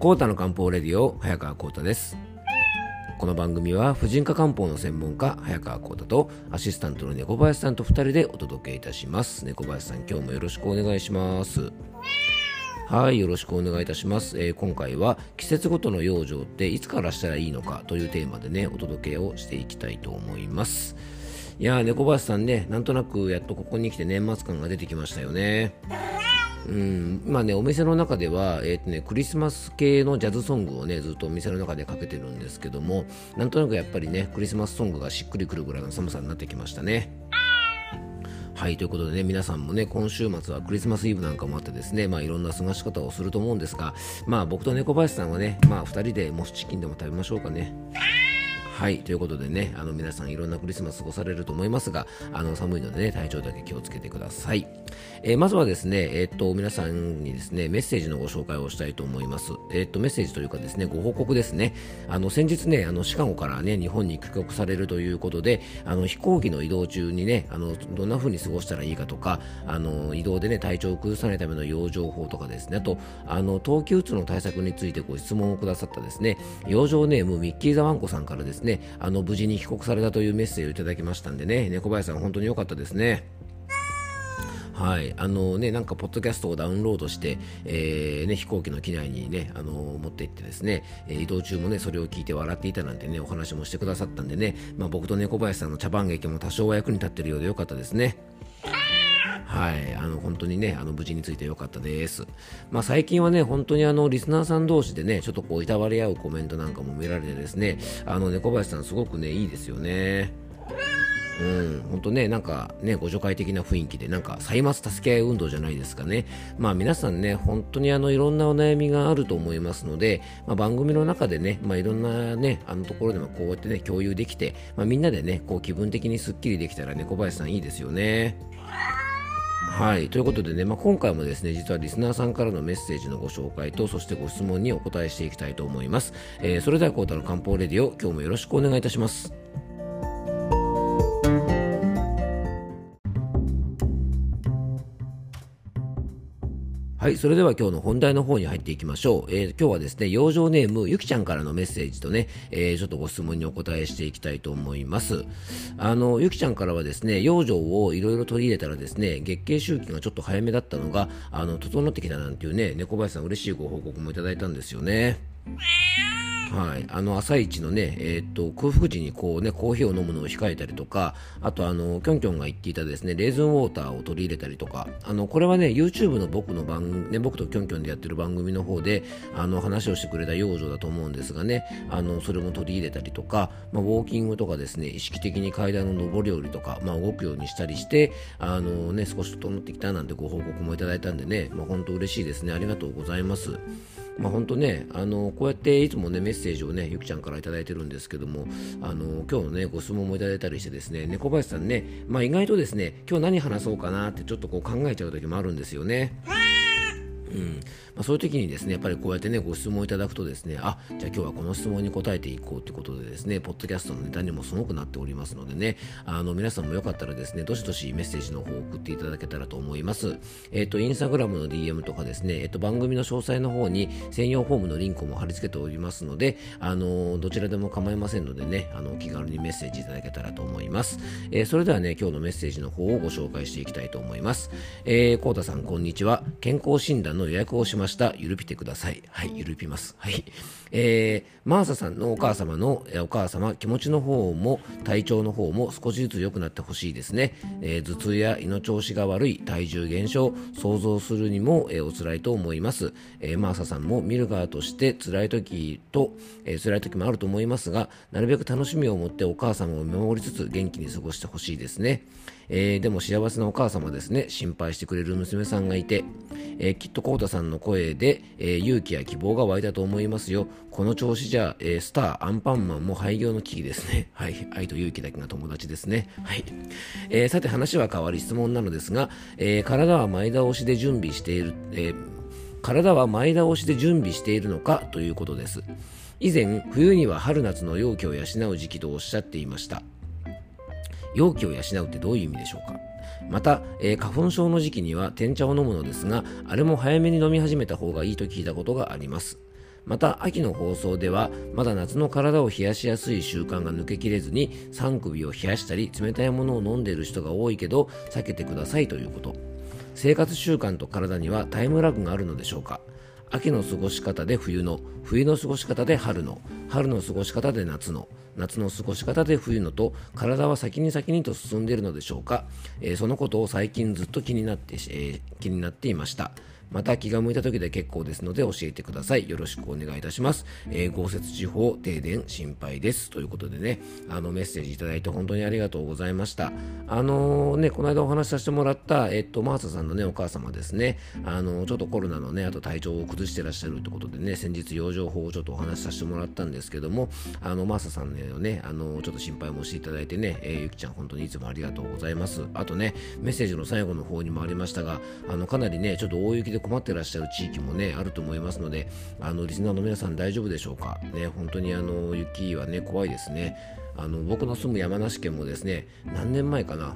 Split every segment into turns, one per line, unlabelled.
コータの漢方レディオ早川コータです。この番組は婦人科漢方の専門家早川コータとアシスタントの猫林さんと2人でお届けいたします。猫林さん今日もよろしくお願いします。はいよろしくお願いいたします、えー、今回は季節ごとの養生っていつからしたらいいのかというテーマでねお届けをしていきたいと思います。いやー猫林さんねなんとなくやっとここに来て年末感が出てきましたよね。うん、今ね、お店の中では、えーとね、クリスマス系のジャズソングをね、ずっとお店の中でかけてるんですけども、なんとなくやっぱりね、クリスマスソングがしっくりくるぐらいの寒さになってきましたね。はい、ということでね、皆さんもね、今週末はクリスマスイブなんかもあってですね、まあいろんな過ごし方をすると思うんですが、まあ僕と猫林さんはね、まあ2人でモスチキンでも食べましょうかね。はい、ということでね、あの皆さんいろんなクリスマス過ごされると思いますが、あの寒いのでね、体調だけ気をつけてください。えー、まずはですね、えー、っと、皆さんにですね、メッセージのご紹介をしたいと思います。えー、っと、メッセージというかですね、ご報告ですね。あの、先日ね、あの、シカゴからね、日本に帰国されるということで、あの、飛行機の移動中にね、あの、どんな風に過ごしたらいいかとか、あの、移動でね、体調を崩さないための養生法とかですね、あと、あの、冬季うつの対策についてご質問をくださったですね、養生ネームミッキー・ザ・ワンコさんからですね、あの、無事に帰国されたというメッセージをいただきましたんでね、猫林さん本当に良かったですね。はい、あのね、なんか、ポッドキャストをダウンロードして、えー、ね、飛行機の機内にね、あの持って行ってですね、移動中もね、それを聞いて笑っていたなんてね、お話もしてくださったんでね、まあ、僕と猫林さんの茶番劇も多少は役に立ってるようでよかったですね。はい、あの本当にね、あの無事についてよかったです。まあ、最近はね、本当にあのリスナーさん同士でね、ちょっとこういたわり合うコメントなんかも見られてですね、あの猫林さん、すごくね、いいですよね。うん、本当ね、なんかね、ご助会的な雰囲気で、なんか、歳末助け合い運動じゃないですかね。まあ皆さんね、本当にあの、いろんなお悩みがあると思いますので、まあ番組の中でね、まあいろんなね、あのところでもこうやってね、共有できて、まあみんなでね、こう気分的にスッキリできたらね、小林さんいいですよね。はい。ということでね、まあ、今回もですね、実はリスナーさんからのメッセージのご紹介と、そしてご質問にお答えしていきたいと思います。えー、それでは、コータの漢方レディオ、今日もよろしくお願いいたします。はい、それでは今日の本題の方に入っていきましょう。えー、今日はですね、養生ネームゆきちゃんからのメッセージとね、えー、ちょっとご質問にお答えしていきたいと思います。あの、ゆきちゃんからはですね、養生をいろいろ取り入れたらですね、月経周期がちょっと早めだったのが、あの、整ってきたなんていうね、猫林さん嬉しいご報告もいただいたんですよね。はい、あの朝一のね、えー、っと空腹時にこう、ね、コーヒーを飲むのを控えたりとか、あとあのキョンキョンが言っていたですねレーズンウォーターを取り入れたりとか、あのこれはね YouTube の僕の番、ね、僕とキョンキョンでやってる番組の方であの話をしてくれた養生だと思うんですがね、あのそれも取り入れたりとか、まあ、ウォーキングとかですね意識的に階段の上り下りとか、まあ、動くようにしたりして、あのね、少し整ってきたなんてご報告もいただいたんでね、まあ、本当嬉しいですね。ありがとうございます。まあ、本当ね、あのこうやっていつもねメッセージをねゆきちゃんから頂いてるんですけども、あの今日のねご質問もいただいたりしてですね猫林さんね、まあ、意外とですね今日何話そうかなってちょっとこう考えちゃう時もあるんですよね。うん。まあ、そういう時にですねやっぱりこうやってねご質問いただくとですねあじゃあ今日はこの質問に答えていこうということでですねポッドキャストのネタにもすごくなっておりますのでねあの皆さんもよかったらですねどしどしメッセージの方を送っていただけたらと思います。えっ、ー、とインスタグラムの DM とかですねえっ、ー、と番組の詳細の方に専用フォームのリンクも貼り付けておりますのであのどちらでも構いませんのでねあの気軽にメッセージいただけたらと思います、えー、それではね今日のメッセージの方をご紹介していきたいと思います。えー、こうたさんこんにちは。健康診断の予約をしました。ゆるぴてください。はい、ゆるぴます。はい。えー、マーサさんのお母様の、えお母様、気持ちの方も、体調の方も少しずつ良くなってほしいですね。えー、頭痛や胃の調子が悪い、体重減少、想像するにも、えー、お辛いと思います。えー、マーサさんも見る側として辛い時と、えー、辛い時もあると思いますが、なるべく楽しみを持ってお母様を見守りつつ元気に過ごしてほしいですね。えー、でも幸せなお母様ですね。心配してくれる娘さんがいて、えー、きっとコウタさんの声で、えー、勇気や希望が湧いたと思いますよ。この調子じゃ、えスター、アンパンマンも廃業の危機ですね。はい。愛と勇気だけが友達ですね。はい。えさて話は変わり質問なのですが、え体は前倒しで準備している、え体は前倒しで準備しているのかということです。以前、冬には春夏の容器を養う時期とおっしゃっていました。容器を養うってどういう意味でしょうか？また、えー、花粉症の時期には天茶を飲むのですがあれも早めに飲み始めた方がいいと聞いたことがあります。また秋の放送ではまだ夏の体を冷やしやすい習慣が抜けきれずに3首を冷やしたり冷たいものを飲んでいる人が多いけど避けてくださいということ。生活習慣と体にはタイムラグがあるのでしょうか？秋の過ごし方で冬の冬の過ごし方で春の春の過ごし方で夏の夏の過ごし方で冬のと体は先に先にと進んでいるのでしょうか、えー、そのことを最近ずっと気になって、えー、気になっていました。また気が向いた時で結構ですので教えてください。よろしくお願いいたします。えー、豪雪地方停電心配です。ということでね、あのメッセージいただいて本当にありがとうございました。あのー、ね、この間お話しさせてもらった、えっと、マーサさんのね、お母様ですね、あのー、ちょっとコロナのね、あと体調を崩してらっしゃるってことでね、先日養生法をちょっとお話しさせてもらったんですけども、あの、マーサさんのね、あのちょっと心配もしていただいてね、えーゆきちゃん本当にいつもありがとうございます。あとね、メッセージの最後の方にもありましたが、あの、かなりね、ちょっと大雪で困ってらっしゃる地域もねあると思いますのであのリスナーの皆さん大丈夫でしょうか？ね本当にあの雪はね怖いですね。あの僕の住む山梨県もですね何年前かな？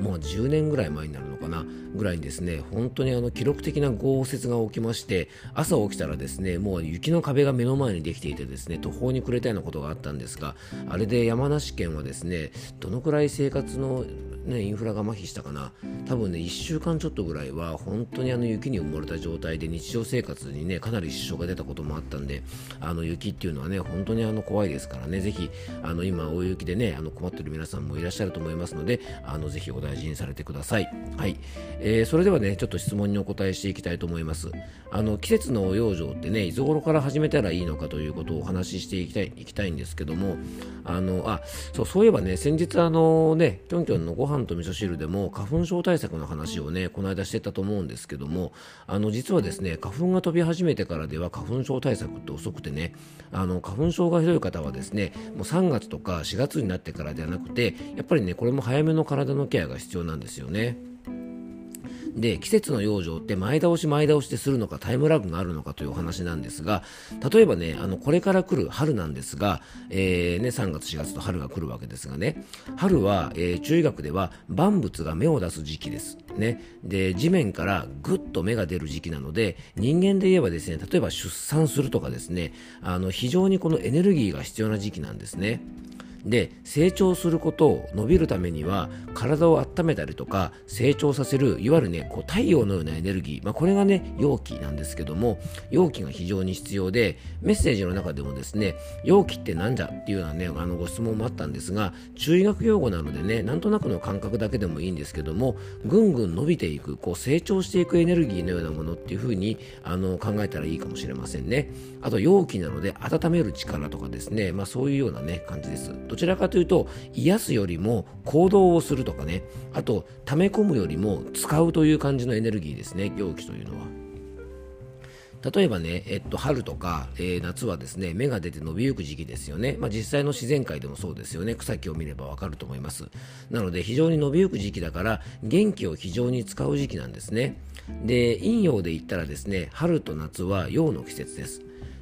もう10年ぐらい前になるのかな？ぐらいにですね本当にあの記録的な豪雪が起きまして朝起きたらですねもう雪の壁が目の前にできていてですね途方に暮れたようなことがあったんですがあれで山梨県はですねどのくらい生活のね、インフラが麻痺したかな。多分ね1週間ちょっとぐらいは本当にあの雪に埋もれた状態で日常生活にねかなり支障が出たこともあったんであの雪っていうのはね本当にあの怖いですからね。ぜひあの今大雪でねあの困ってる皆さんもいらっしゃると思いますのであのぜひお大事にされてください。はい、えー、それではねちょっと質問にお答えしていきたいと思います。あの季節の養生ってねいつ頃から始めたらいいのかということをお話ししていきたいいきたいんですけどもあのあそうそういえばね先日あのねきょんきょんのご飯と味噌汁でも花粉症対策の話をねこの間してたと思うんですけどもあの実はですね花粉が飛び始めてからでは花粉症対策って遅くてねあの花粉症がひどい方はですねもう3月とか4月になってからではなくてやっぱりねこれも早めの体のケアが必要なんですよね。で季節の養生って前倒し前倒しでするのかタイムラグがあるのかというお話なんですが例えばねあのこれから来る春なんですが、えー、ね、3月4月と春が来るわけですがね春は、えー、中医学では万物が芽を出す時期です、ね、で地面からぐっと芽が出る時期なので人間で言えばですね例えば出産するとかですねあの非常にこのエネルギーが必要な時期なんですね。で成長することを伸びるためには体を温めたりとか成長させるいわゆるねこう太陽のようなエネルギー、まあ、これがね容器なんですけども容器が非常に必要でメッセージの中でもですね容器ってなんじゃっていうようなねあのご質問もあったんですが中医学用語なのでねなんとなくの感覚だけでもいいんですけどもぐんぐん伸びていくこう成長していくエネルギーのようなものっていうふうにあの考えたらいいかもしれませんね。あと容器なので温める力とかですねまあそういうようなね感じです。どちらかというと癒すよりも行動をするとかねあと溜め込むよりも使うという感じのエネルギーですね容器というのは。例えばね、えっと、春とか、えー、夏はですね、芽が出て伸びゆく時期ですよね。まあ、実際の自然界でもそうですよね。草木を見ればわかると思います。なので、非常に伸びゆく時期だから、元気を非常に使う時期なんですね。で、陰陽で言ったらですね、春と夏は陽の季節です。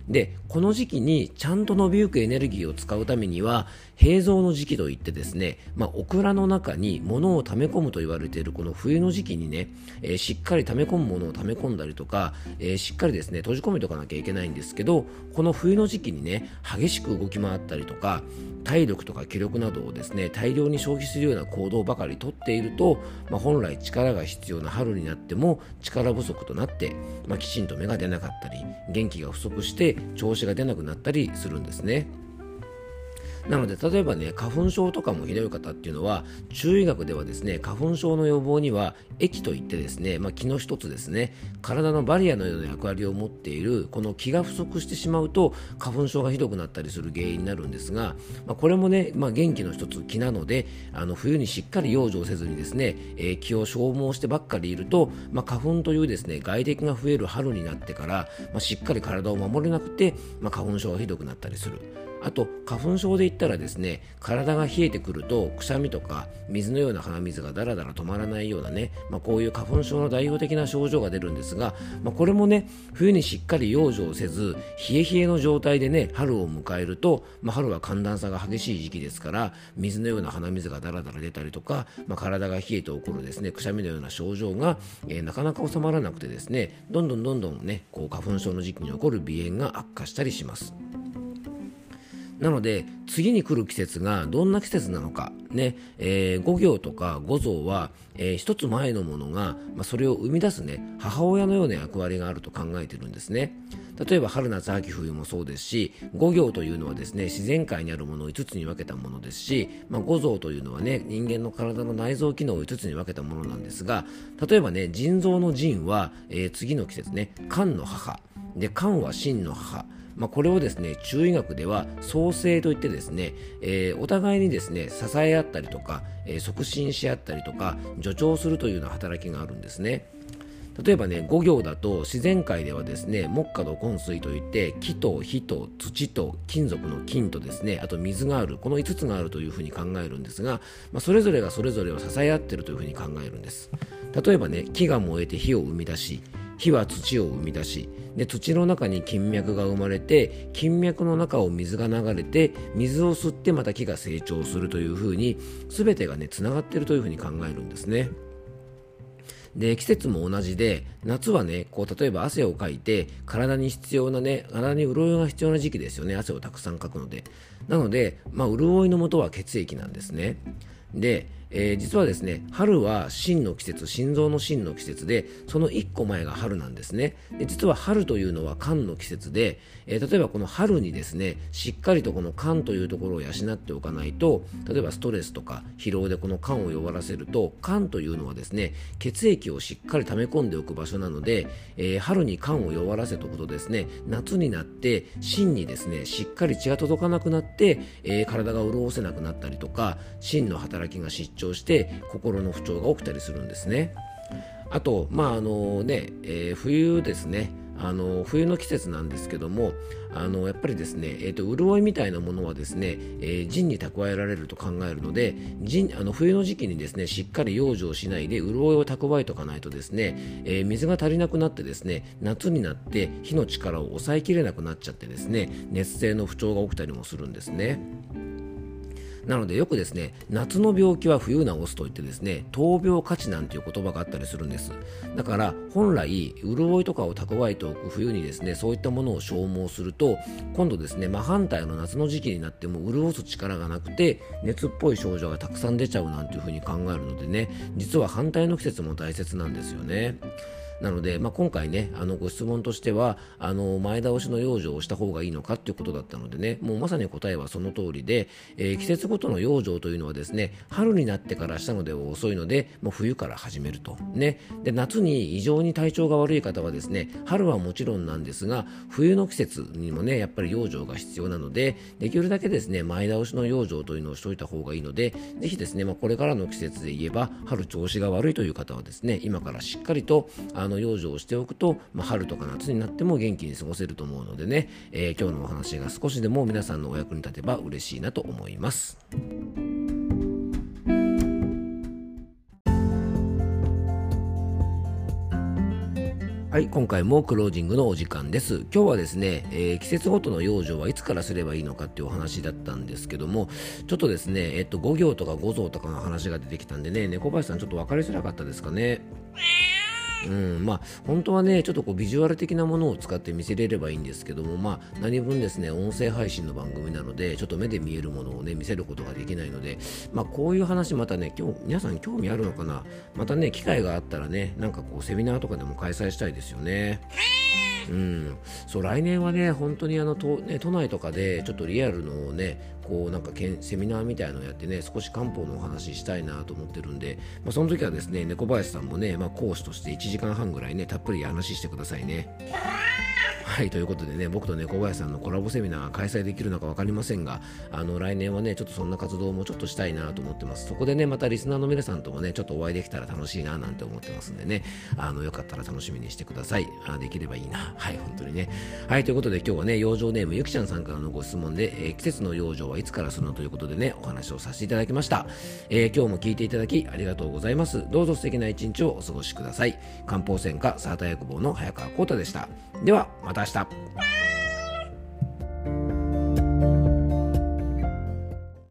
でこの時期にちゃんと伸びゆくエネルギーを使うためには平蔵の時期といってですね、まあ、オクラの中に物を溜め込むと言われているこの冬の時期にね、えー、しっかり溜め込むものを溜め込んだりとか、えー、しっかりですね閉じ込めておかなきゃいけないんですけどこの冬の時期にね激しく動き回ったりとか体力とか気力などをですね大量に消費するような行動ばかりとっていると、まあ、本来力が必要な春になっても力不足となって、まあ、きちんと芽が出なかったり元気が不足して調子が出なくなったりするんですね。なので例えばね花粉症とかもひどい方っていうのは中医学ではですね花粉症の予防には液といってですね、まあ、気の一つですね体のバリアのような役割を持っているこの気が不足してしまうと花粉症がひどくなったりする原因になるんですが、まあ、これもね、まあ、元気の一つ気なのであの冬にしっかり養生せずにですね、えー、気を消耗してばっかりいると、まあ、花粉というですね外敵が増える春になってから、まあ、しっかり体を守れなくて、まあ、花粉症がひどくなったりする。あと花粉症で言ったらですね体が冷えてくるとくしゃみとか水のような鼻水がだらだら止まらないようなね、まあ、こういう花粉症の代表的な症状が出るんですが、まあ、これもね冬にしっかり養生せず冷え冷えの状態でね春を迎えると、まあ、春は寒暖差が激しい時期ですから水のような鼻水がだらだら出たりとか、まあ、体が冷えて起こるですねくしゃみのような症状が、えー、なかなか収まらなくてですねどんどんどんどんねこう花粉症の時期に起こる鼻炎が悪化したりします。なので次に来る季節がどんな季節なのか、ね。えー、5行とか五臓は、えー、一つ前のものが、まあ、それを生み出す、ね、母親のような役割があると考えているんですね。例えば春夏秋冬もそうですし五行というのはですね自然界にあるものを5つに分けたものですし、まあ、五臓というのはね人間の体の内臓機能を5つに分けたものなんですが例えばね腎臓の腎は、えー、次の季節ね肝の母。で肝は心の母。まあ、これをですね中医学では創生といってですね、えー、お互いにですね支え合ったりとか、えー、促進し合ったりとか助長するというような働きがあるんですね。例えばね5行だと自然界ではですね木下土根水といって木と火と土と金属の金とですねあと水があるこの5つがあるというふうに考えるんですが、まあ、それぞれがそれぞれを支え合っているというふうに考えるんです例えばね木が燃えて火を生み出し火は土を生み出しで土の中に金脈が生まれて金脈の中を水が流れて水を吸ってまた木が成長するというふうに全てがねつながっているというふうに考えるんですね。で季節も同じで夏はねこう例えば汗をかいて体に必要なね体に潤いが必要な時期ですよね。汗をたくさんかくので。なので、まあ、潤いのもとは血液なんですね。でえー、実はですね春は心の季節心臓の心の季節でその1個前が春なんですね。で実は春というのは肝の季節で、えー、例えばこの春にですねしっかりとこの肝というところを養っておかないと例えばストレスとか疲労でこの肝を弱らせると肝というのはですね血液をしっかり溜め込んでおく場所なので、えー、春に肝を弱らせておくとですね夏になって心にですねしっかり血が届かなくなって、え体が潤せなくなったりとか心の働きが失調して心の不調が起きたりするんですね。あと、まああのねえー、冬ですねあの冬の季節なんですけどもあのやっぱりですね、えーと、潤いみたいなものはですね、えー、腎に蓄えられると考えるので腎あの冬の時期にですねしっかり養生しないで潤いを蓄えておかないとですね、えー、水が足りなくなってですね夏になって火の力を抑えきれなくなっちゃってですね熱性の不調が起きたりもするんですね。なのでよくですね夏の病気は冬治すといってですね闘病価値なんていう言葉があったりするんですだから本来潤いとかを蓄えておく冬にですねそういったものを消耗すると今度ですね真反対の夏の時期になっても潤す力がなくて熱っぽい症状がたくさん出ちゃうなんていうふうに考えるのでね実は反対の季節も大切なんですよね。なので、まあ、今回ねあのご質問としてはあの前倒しの養生をした方がいいのかということだったのでねもうまさに答えはその通りで、えー、季節ごとの養生というのはですね春になってからしたのでは遅いのでもう冬から始めると。ね。で夏に異常に体調が悪い方はですね春はもちろんなんですが冬の季節にもねやっぱり養生が必要なのでできるだけですね前倒しの養生というのをしといた方がいいのでぜひですね、まあ、これからの季節で言えば春調子が悪いという方はですね今からしっかりとあの養生をしておくと、まあ、春とか夏になっても元気に過ごせると思うのでね、えー、今日のお話が少しでも皆さんのお役に立てば嬉しいなと思います。はい、今回もクロージングのお時間です。今日はですね、えー、季節ごとの養生はいつからすればいいのかっていうお話だったんですけども、ちょっとですね、えっと、5行とか5臓とかの話が出てきたんでね、猫林さんちょっと分かりづらかったですかね？うんまあ、本当はねちょっとこうビジュアル的なものを使って見せれればいいんですけども、まあ、何分ですね音声配信の番組なのでちょっと目で見えるものをね見せることができないので、まあ、こういう話またね今日皆さん興味あるのかな？またね機会があったらねなんかこうセミナーとかでも開催したいですよね。うん、そう来年はね、本当にあの都,、ね、都内とかでちょっとリアルのね、こうなんかセミナーみたいのをやってね、少し漢方のお話したいなと思ってるんで、まあ、その時はですね、猫林さんもね、まあ、講師として1時間半ぐらいね、たっぷり話してくださいね。はい、ということでね、僕と猫林さんのコラボセミナー開催できるのか分かりませんが、あの、来年はね、ちょっとそんな活動もちょっとしたいなと思ってます。そこでね、またリスナーの皆さんともね、ちょっとお会いできたら楽しいななんて思ってますんでね、あの、よかったら楽しみにしてください。あできればいいな。はい、本当にね。はい、ということで今日はね、養生ネームゆきちゃんさんからのご質問で、えー、季節の養生はいつからするのということでね、お話をさせていただきました。えー、今日も聞いていただきありがとうございます。どうぞ素敵な一日をお過ごしください。漢方専科サータ薬房の早川幸太でした。では、またた明日。